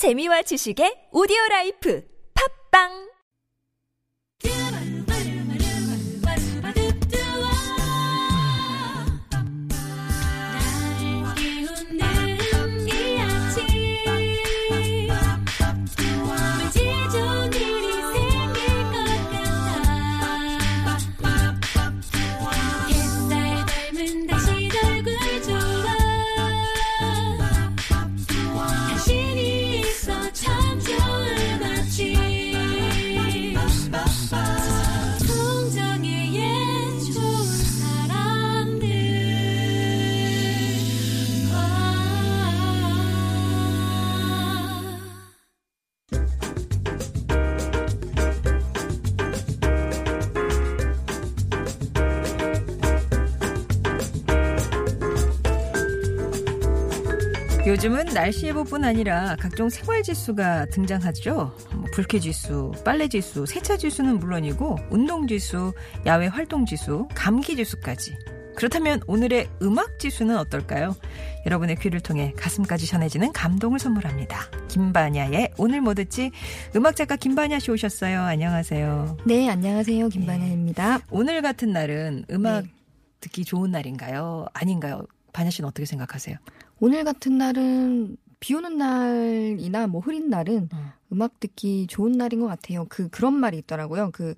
재미와 지식의 오디오 라이프. 팝빵 요즘은 날씨 예보뿐 아니라 각종 생활 지수가 등장하죠. 뭐 불쾌 지수, 빨래 지수, 세차 지수는 물론이고 운동 지수, 야외 활동 지수, 감기 지수까지. 그렇다면 오늘의 음악 지수는 어떨까요? 여러분의 귀를 통해 가슴까지 전해지는 감동을 선물합니다. 김바냐의 오늘 뭐 듣지? 음악 작가 김바냐 씨 오셨어요. 안녕하세요. 네, 안녕하세요. 김반야입니다. 오늘 같은 날은 음악 네. 듣기 좋은 날인가요? 아닌가요? 바냐 씨는 어떻게 생각하세요? 오늘 같은 날은 비 오는 날이나 뭐 흐린 날은 어. 음악 듣기 좋은 날인 것 같아요. 그 그런 말이 있더라고요. 그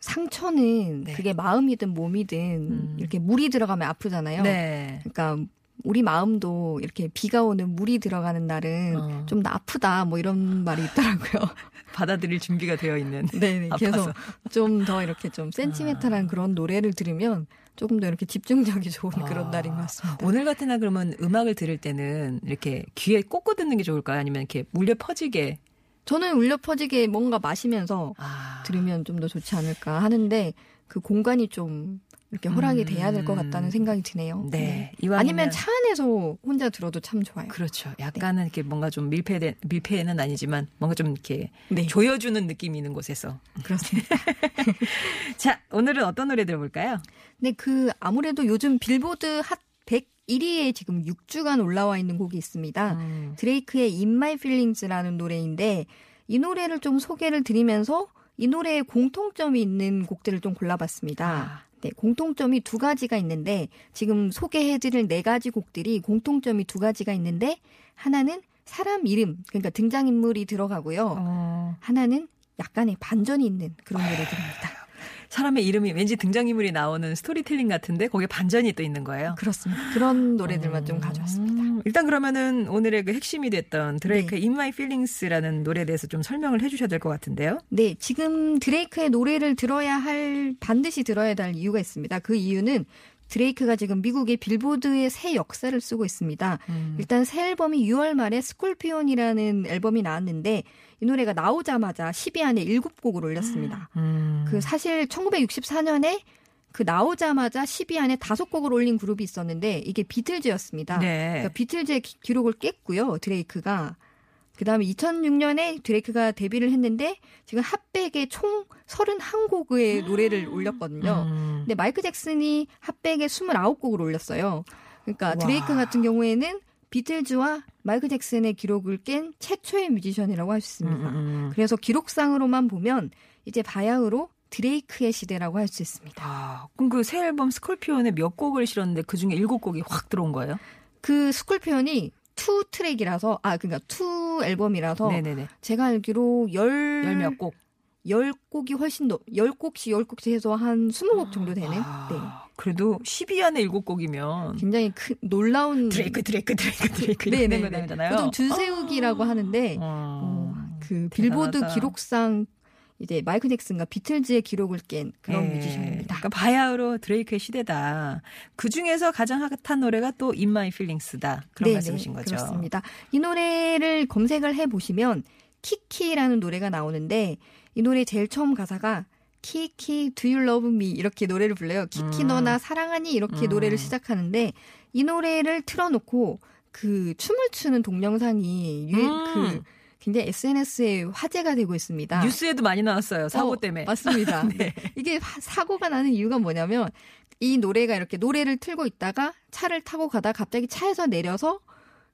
상처는 네. 그게 마음이든 몸이든 음. 이렇게 물이 들어가면 아프잖아요. 네. 그러니까 우리 마음도 이렇게 비가 오는 물이 들어가는 날은 어. 좀 아프다 뭐 이런 말이 있더라고요. 받아들일 준비가 되어 있는. 네네. 그래서 아파서. 좀 더 이렇게 좀 센티멘탈한 그런 노래를 들으면 조금 더 이렇게 집중력이 좋은 아. 그런 날인 것 같습니다. 오늘 같은 날 그러면 음악을 들을 때는 이렇게 귀에 꽂고 듣는 게 좋을까요? 아니면 이렇게 물려 퍼지게? 저는 울려 퍼지게 뭔가 마시면서 아. 들으면 좀 더 좋지 않을까 하는데 그 공간이 좀 이렇게 허락이 돼야 될 것 같다는 생각이 드네요. 음. 네. 이왕이면 아니면 차 안에서 혼자 들어도 참 좋아요. 그렇죠. 약간은 이렇게 뭔가 좀 밀폐된 밀폐는 아니지만 뭔가 좀 이렇게 네. 조여주는 느낌이 있는 곳에서. 그렇습니다. 자, 오늘은 어떤 노래 들어볼까요? 근데 그 아무래도 요즘 빌보드 핫 101위에 지금 6주간 올라와 있는 곡이 있습니다. 음. 드레이크의 In My Feelings라는 노래인데 이 노래를 좀 소개를 드리면서 이 노래에 공통점이 있는 곡들을 좀 골라봤습니다. 아. 네, 공통점이 두 가지가 있는데 지금 소개해드릴 네 가지 곡들이 공통점이 두 가지가 있는데 하나는 사람 이름 그러니까 등장 인물이 들어가고요. 어, 하나는 약간의 반전이 있는 그런 노래들입니다. 사람의 이름이 왠지 등장인물이 나오는 스토리텔링 같은데 거기에 반전이 또 있는 거예요. 그렇습니다. 그런 노래들만 좀 가져왔습니다. 음, 일단 그러면은 오늘의 그 핵심이 됐던 드레이크의 In My Feelings라는 노래에 대해서 좀 설명을 해주셔야 될 것 같은데요. 네, 지금 드레이크의 노래를 들어야 할 반드시 들어야 할 이유가 있습니다. 그 이유는 드레이크가 지금 미국의 빌보드의 새 역사를 쓰고 있습니다. 음. 일단 새 앨범이 6월 말에 Scorpion이라는 앨범이 나왔는데 이 노래가 나오자마자 10위 안에 7곡을 올렸습니다. 음. 그 사실 1964년에 그 나오자마자 10위 안에 5곡을 올린 그룹이 있었는데 이게 비틀즈였습니다. 네. 그러니까 비틀즈의 기- 기록을 깼고요. 드레이크가. 그 다음에 2006년에 드레이크가 데뷔를 했는데 지금 핫백에 총 31곡의 노래를 올렸거든요. 음. 근데 마이크 잭슨이 핫백에 29곡을 올렸어요. 그러니까 와. 드레이크 같은 경우에는 비틀즈와 마이클 잭슨의 기록을 깬 최초의 뮤지션이라고 할수 음, 있습니다. 음, 음. 그래서 기록상으로만 보면 이제 바야흐로 드레이크의 시대라고 할 수 있습니다. 아, 그럼 그 새 앨범 Scorpion에 몇 곡을 실었는데 그 중에 일곱 곡이 확 들어온 거예요? 그 Scorpion이 two track이라서 아 그러니까 two 앨범이라서 네네네. 제가 알기로 열열몇 곡. 열 곡이 훨씬 더, 열 곡씩 열 곡씩 해서 한 스무 곡 정도 되는, 네. 아, 그래도 10위 안에 일곱 곡이면 굉장히 큰, 놀라운. 드레이크 드레이크 드레이크 드레이크 네, 네, 된 네. 거잖아요. 보통 줄 세우기라고 하는데, 어, 어, 그 빌보드 대단하다. 기록상 이제 마이클 잭슨과 비틀즈의 기록을 깬 그런 예, 뮤지션입니다. 그러니까 바야흐로 드레이크의 시대다. 그 중에서 가장 핫한 노래가 또 In My Feelings다. 그런 네네, 말씀이신 거죠. 그렇습니다. 이 노래를 검색을 해 보시면 키키라는 노래가 나오는데 이 노래 제일 처음 가사가 키키 Do You Love Me 이렇게 노래를 불러요. 키키 음. 너나 사랑하니 이렇게 음. 노래를 시작하는데 이 노래를 틀어놓고 그 춤을 추는 동영상이 유, 음. 그 굉장히 SNS에 화제가 되고 있습니다. 뉴스에도 많이 나왔어요. 사고 어, 때문에. 맞습니다. 네. 네. 이게 화- 사고가 나는 이유가 뭐냐면 이 노래가 이렇게 노래를 틀고 있다가 차를 타고 가다 갑자기 차에서 내려서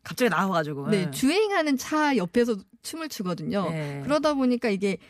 갑자기 나와가지고. 네, 예. 주행하는 차 옆에서 춤을 추거든요. 네. 그러다 보니까 이게 그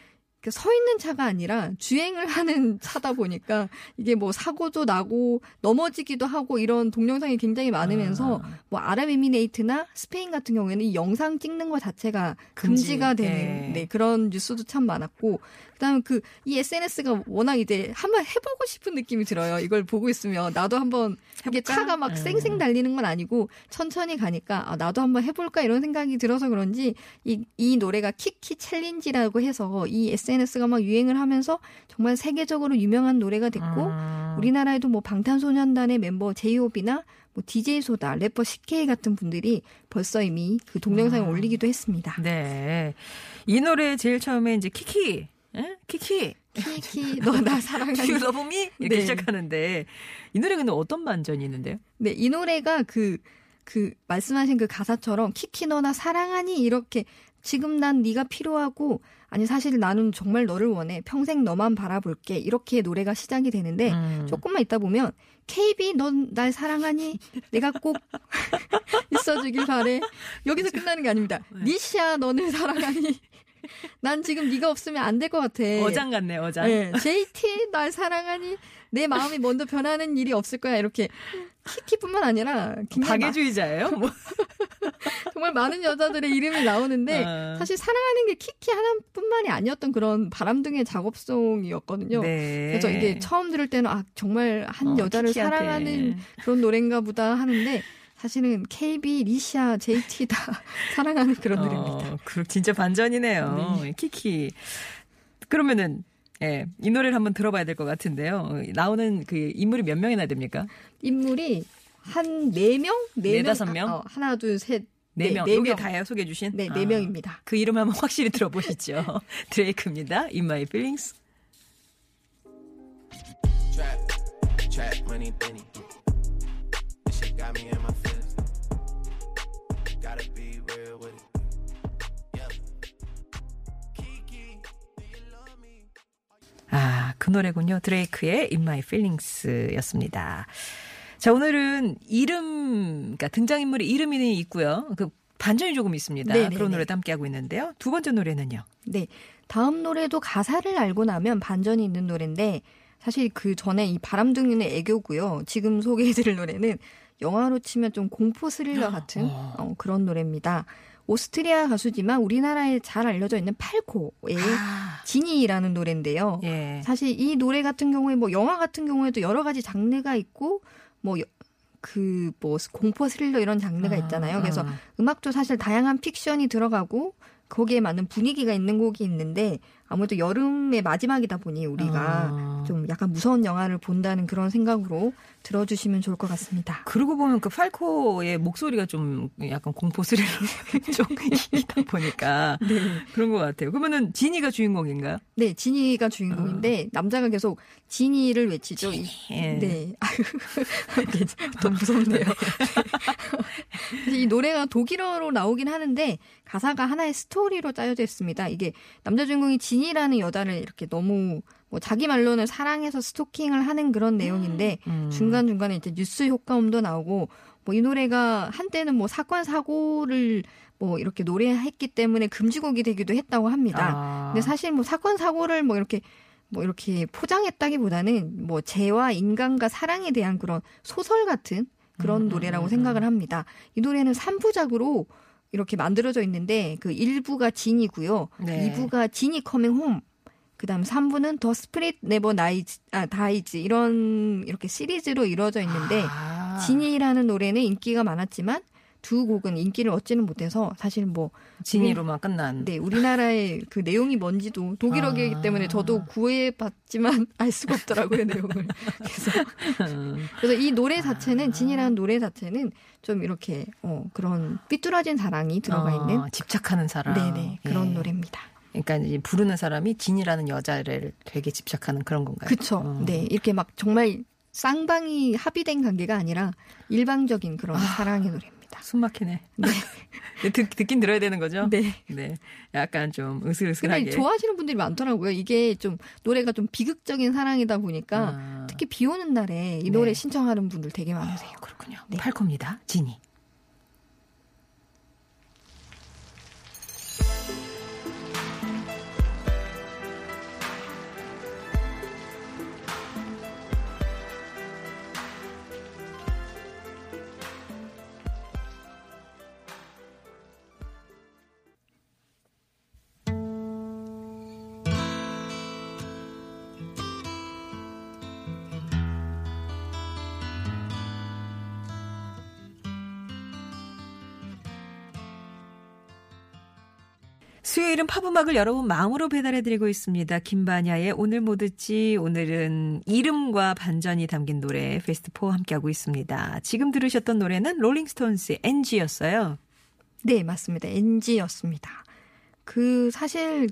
서 있는 차가 아니라 주행을 하는 차다 보니까 이게 뭐 사고도 나고 넘어지기도 하고 이런 동영상이 굉장히 많으면서 아. 뭐 아랍에미레이트나 스페인 같은 경우에는 이 영상 찍는 것 자체가 금지. 금지가 되는 예. 네, 그런 뉴스도 참 많았고 그다음에 그 이 SNS가 워낙 이제 한번 해보고 싶은 느낌이 들어요. 이걸 보고 있으면 나도 한번 이게? 차가 막 음. 쌩쌩 달리는 건 아니고 천천히 가니까 아, 나도 한번 해볼까 이런 생각이 들어서 그런지 이, 이 노래가 키키 챌린지라고 해서 이 SNS가 막 유행을 하면서 정말 세계적으로 유명한 노래가 됐고 음. 우리나라에도 뭐 방탄소년단의 멤버 제이홉이나 뭐 DJ 소다, 래퍼 CK 같은 분들이 벌써 이미 그 동영상을 음. 올리기도 했습니다. 네. 이 노래 제일 처음에 이제 키키. 예? 키키. 키키 너 나. Do you love me? 이렇게 네. 시작하는데 이 노래 근데 어떤 반전이 있는데요? 네, 이 노래가 그, 그, 말씀하신 그 가사처럼, 키키 너 나 사랑하니? 이렇게, 지금 난 네가 필요하고, 아니, 사실 나는 정말 너를 원해. 평생 너만 바라볼게. 이렇게 노래가 시작이 되는데, 음. 조금만 있다 보면, KB, 넌 날 사랑하니? 내가 꼭 있어주길 바래. 여기서 끝나는 게 아닙니다. 네. 니시아, 너는 사랑하니? 난 지금 네가 없으면 안 될 것 같아. 어장 같네, 어장. 네, JT 날 사랑하니 내 마음이 먼저 변하는 일이 없을 거야 이렇게 키키뿐만 아니라 박애주의자예요? 뭐. 정말 많은 여자들의 이름이 나오는데 어. 사실 사랑하는 게 키키 하나뿐만이 아니었던 그런 바람둥의 작업송이었거든요. 네. 그래서 이게 처음 들을 때는 아 정말 한 어, 여자를 키키한테. 사랑하는 그런 노래인가 보다 하는데 사실은 KB, 리샤, JT 다 사랑하는 그런 노래입니다. 어, 그 진짜 반전이네요. 키키. 그러면은 예, 이 노래를 한번 들어봐야 될 것 같은데요. 나오는 그 인물이 몇 명이나 됩니까? 인물이 한 네명네 명 네다섯 명? 아, 어, 하나, 둘, 셋. 네 네, 명. 네 여기 명. 다예요, 소개해 주신? 네, 네 아, 명입니다. 그 이름 한번 확실히 들어보시죠. 드레이크입니다. In My Feelings. Trap, trap, money, Benny. This shit got me in my 그 노래군요. 드레이크의 In My Feelings였습니다. 자, 오늘은 이름, 그러니까 등장인물의 이름이 있고요. 그 반전이 조금 있습니다. 네네네. 그런 노래도 함께 하고 있는데요. 두 번째 노래는요. 네. 다음 노래도 가사를 알고 나면 반전이 있는 노래인데 사실 그 전에 이 바람둥이는 애교고요. 지금 소개해드릴 노래는 영화로 치면 좀 공포 스릴러 같은 어, 그런 노래입니다. 오스트리아 가수지만 우리나라에 잘 알려져 있는 팔코의 아, 지니라는 노래인데요. 예. 사실 이 노래 같은 경우에 뭐 영화 같은 경우에도 여러 가지 장르가 있고 뭐그뭐 공포 스릴러 이런 장르가 있잖아요. 그래서 아. 음악도 사실 다양한 픽션이 들어가고 거기에 맞는 분위기가 있는 곡이 있는데 아무래도 여름의 마지막이다 보니 우리가 아. 좀 약간 무서운 영화를 본다는 그런 생각으로 들어주시면 좋을 것 같습니다. 그러고 보면 그 팔코의 목소리가 좀 약간 공포 스릴러 쪽이다 보니까 그런 것 같아요. 그러면은 지니가 주인공인가요? 네, 지니가 주인공인데 남자가 계속 지니를 외치죠. 이- 예. 네. 아유, 더 무섭네요. 이 노래가 독일어로 나오긴 하는데 가사가 하나의 스토리로 짜여져 있습니다. 이게 남자 주인공이 진이라는 여자를 이렇게 너무 뭐 자기 말로는 사랑해서 스토킹을 하는 그런 내용인데 음. 중간 중간에 이제 뉴스 효과음도 나오고 뭐 이 노래가 한때는 뭐 사건 사고를 뭐 이렇게 노래했기 때문에 금지곡이 되기도 했다고 합니다. 아. 근데 사실 뭐 사건 사고를 뭐 이렇게 뭐 이렇게 포장했다기보다는 뭐 죄와 인간과 사랑에 대한 그런 소설 같은 그런 음, 노래라고 음, 생각을 합니다. 이 노래는 3부작으로 이렇게 만들어져 있는데 그 1부가 지니고요. 네. 2부가 지니 Coming Home. 그다음 3부는 The Spirit Never 나이즈 아 Dies 이런 이렇게 시리즈로 이루어져 있는데 아. 지니라는 노래는 인기가 많았지만 두 곡은 인기를 얻지는 못해서 사실 뭐 진이로만 끝난. 네, 우리나라의 그 내용이 뭔지도 독일어이기 아. 때문에 저도 구해봤지만 알 수가 없더라고요, 내용을. 그래서, 음. 그래서 이 노래 자체는, 진이라는 노래 자체는 좀 이렇게, 어, 그런 삐뚤어진 사랑이 들어가 어, 있는, 집착하는 사람. 네네, 그런 예. 노래입니다. 그러니까 이제 부르는 사람이 진이라는 여자를 되게 집착하는 그런 건가요? 그쵸. 어. 네, 이렇게 막 정말 쌍방이 합의된 관계가 아니라 일방적인 그런 사랑의 노래 입니다. 숨 막히네. 네. 듣, 듣긴 들어야 되는 거죠? 네. 네. 약간 좀 으슬으슬하게. 좋아하시는 분들이 많더라고요. 이게 좀 노래가 좀 비극적인 사랑이다 보니까 아. 특히 비 오는 날에 이 노래 네. 신청하는 분들 되게 많으세요. 그렇군요. 네. 팔코입니다. 진이. 수요일은 팝음악을 여러분 마음으로 배달해드리고 있습니다. 김반야의 오늘 뭐 듣지? 오늘은 이름과 반전이 담긴 노래 베스트 4 함께하고 있습니다. 지금 들으셨던 노래는 롤링스톤스의 앤지였어요. 네, 맞습니다. 앤지였습니다. 그 사실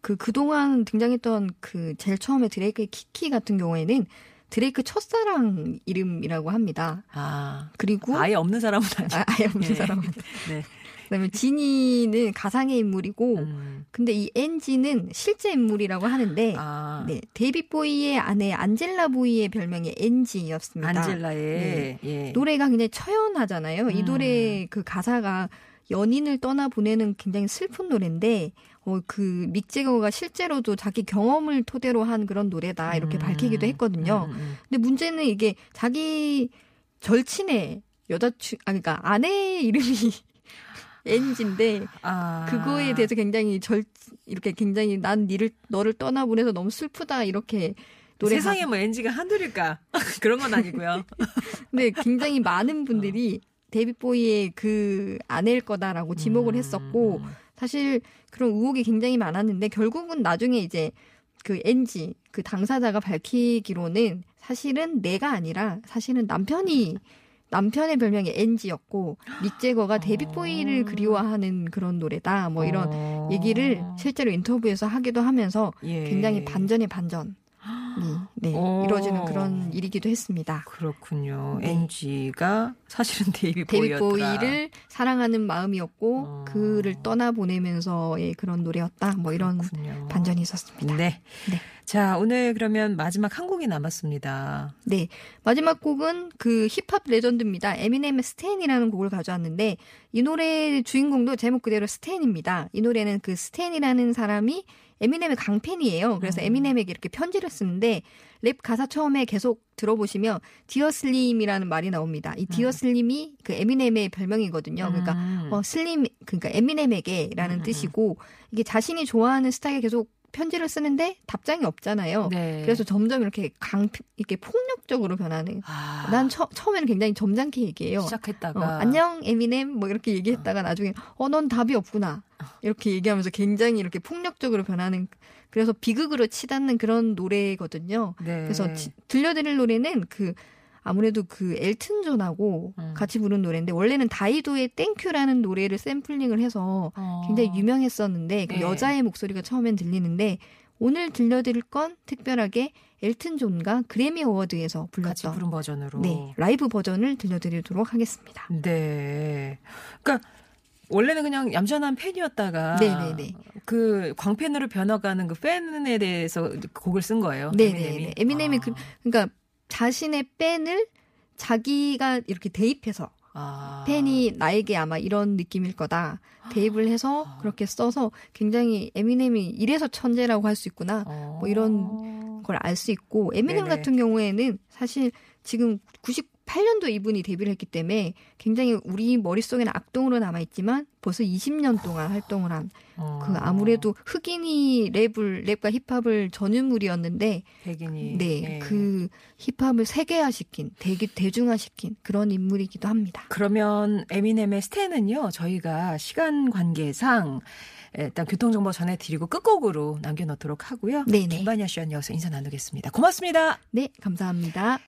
그 그동안 등장했던 그 제일 처음에 드레이크의 키키 같은 경우에는 드레이크 첫사랑 이름이라고 합니다. 아, 그리고 아예 없는 사람은 아니죠. 아, 아예 없는 네. 사람은. 네. 그다음에 지니는 가상의 인물이고 음, 근데 이 앤지는 실제 인물이라고 하는데 아, 네, 데이빗 보위의 아내 안젤라 보위의 별명이 앤지였습니다. 안젤라의 예. 노래가 굉장히 처연하잖아요. 이 음. 노래 그 가사가 연인을 떠나 보내는 굉장히 슬픈 노래인데 어, 그 믹 재거가 실제로도 자기 경험을 토대로 한 그런 노래다 이렇게 음. 밝히기도 했거든요. 음, 음. 근데 문제는 이게 자기 절친의 여자친 아 그러니까 아내 이름이 NG인데 아, 그거에 대해서 굉장히 절 이렇게 굉장히 난 니를 너를 떠나보내서 너무 슬프다 이렇게 노래 세상에 뭐 NG가 한둘일까? 그런 건 아니고요. 근데 굉장히 많은 분들이 데이빗 보이의 그 아내일 거다라고 지목을 음, 했었고 사실 그런 의혹이 굉장히 많았는데 결국은 나중에 이제 그 NG 그 당사자가 밝히기로는 사실은 내가 아니라 사실은 남편이 남편의 별명이 앤지였고 믹 재거가 데이빗 보위를 그리워하는 그런 노래다 뭐 이런 어. 얘기를 실제로 인터뷰에서 하기도 하면서 예. 굉장히 반전의 반전이 네, 오. 이루어지는 그런 일이기도 했습니다. 그렇군요. 네. 앤지가 사실은 데이빗 보위였더라. 보위를 사랑하는 마음이었고 어. 그를 떠나 보내면서의 그런 노래였다. 뭐 이런 그렇군요. 반전이 있었습니다. 네. 네. 자, 오늘 그러면 마지막 한 곡이 남았습니다. 네. 마지막 곡은 그 힙합 레전드입니다. 에미넴의 스탠이라는 곡을 가져왔는데 이 노래의 주인공도 제목 그대로 스탠입니다. 이 노래는 그 스탠이라는 사람이 에미넴의 광팬이에요. 그래서 에미넴에게 이렇게 편지를 쓰는데 랩 가사 처음에 계속 들어보시면 Dear Slim이라는 말이 나옵니다. 이 Dear Slim이 그 에미넴의 별명이거든요. 그러니까 음. 어, 슬림, 그러니까 에미넴에게라는 뜻이고, 이게 자신이 좋아하는 스타에게 계속 편지를 쓰는데 답장이 없잖아요. 네. 그래서 점점 이렇게 강, 이렇게 폭력적으로 변하는. 아, 난 처, 처음에는 굉장히 점잖게 얘기해요. 시작했다가 어, 안녕, 에미넴, 뭐 이렇게 얘기했다가 나중에, 어, 넌 답이 없구나. 이렇게 얘기하면서 굉장히 이렇게 폭력적으로 변하는, 그래서 비극으로 치닫는 그런 노래거든요. 네. 그래서 지- 들려드릴 노래는 그 아무래도 그 엘튼 존하고 음. 같이 부른 노래인데 원래는 다이도의 Thank You라는 노래를 샘플링을 해서 어. 굉장히 유명했었는데 그 네. 여자의 목소리가 처음엔 들리는데 오늘 들려드릴 건 특별하게 엘튼 존과 Grammy Award에서 불렀던 부른 버전으로. 네 라이브 버전을 들려드리도록 하겠습니다. 네. 그러니까 원래는 그냥 얌전한 팬이었다가 네네네. 그 광팬으로 변해가는 그 팬에 대해서 곡을 쓴 거예요. 네네네. 에미넴이 아. 그, 그러니까 자신의 팬을 자기가 이렇게 대입해서 아. 팬이 나에게 아마 이런 느낌일 거다. 대입을 해서 그렇게 써서 굉장히 에미넴이 이래서 천재라고 할 수 있구나. 어. 뭐 이런 걸 알 수 있고 에미넴 네네. 같은 경우에는 사실 지금 98년도 이분이 데뷔를 했기 때문에 굉장히 우리 머릿속에는 악동으로 남아 있지만 벌써 20년 동안 활동을 한그 어. 아무래도 흑인이 랩을 랩과 힙합을 전유물이었는데 백인이 네, 예. 그 힙합을 세계화 시킨 대기 대중화 시킨 그런 인물이기도 합니다. 그러면 에미넴의 스탠은요 저희가 시간 관계상 일단 교통정보 전해드리고 끝곡으로 남겨놓도록 하고요. 네네. 김반야 씨와 여기서 인사 나누겠습니다. 고맙습니다. 네, 감사합니다.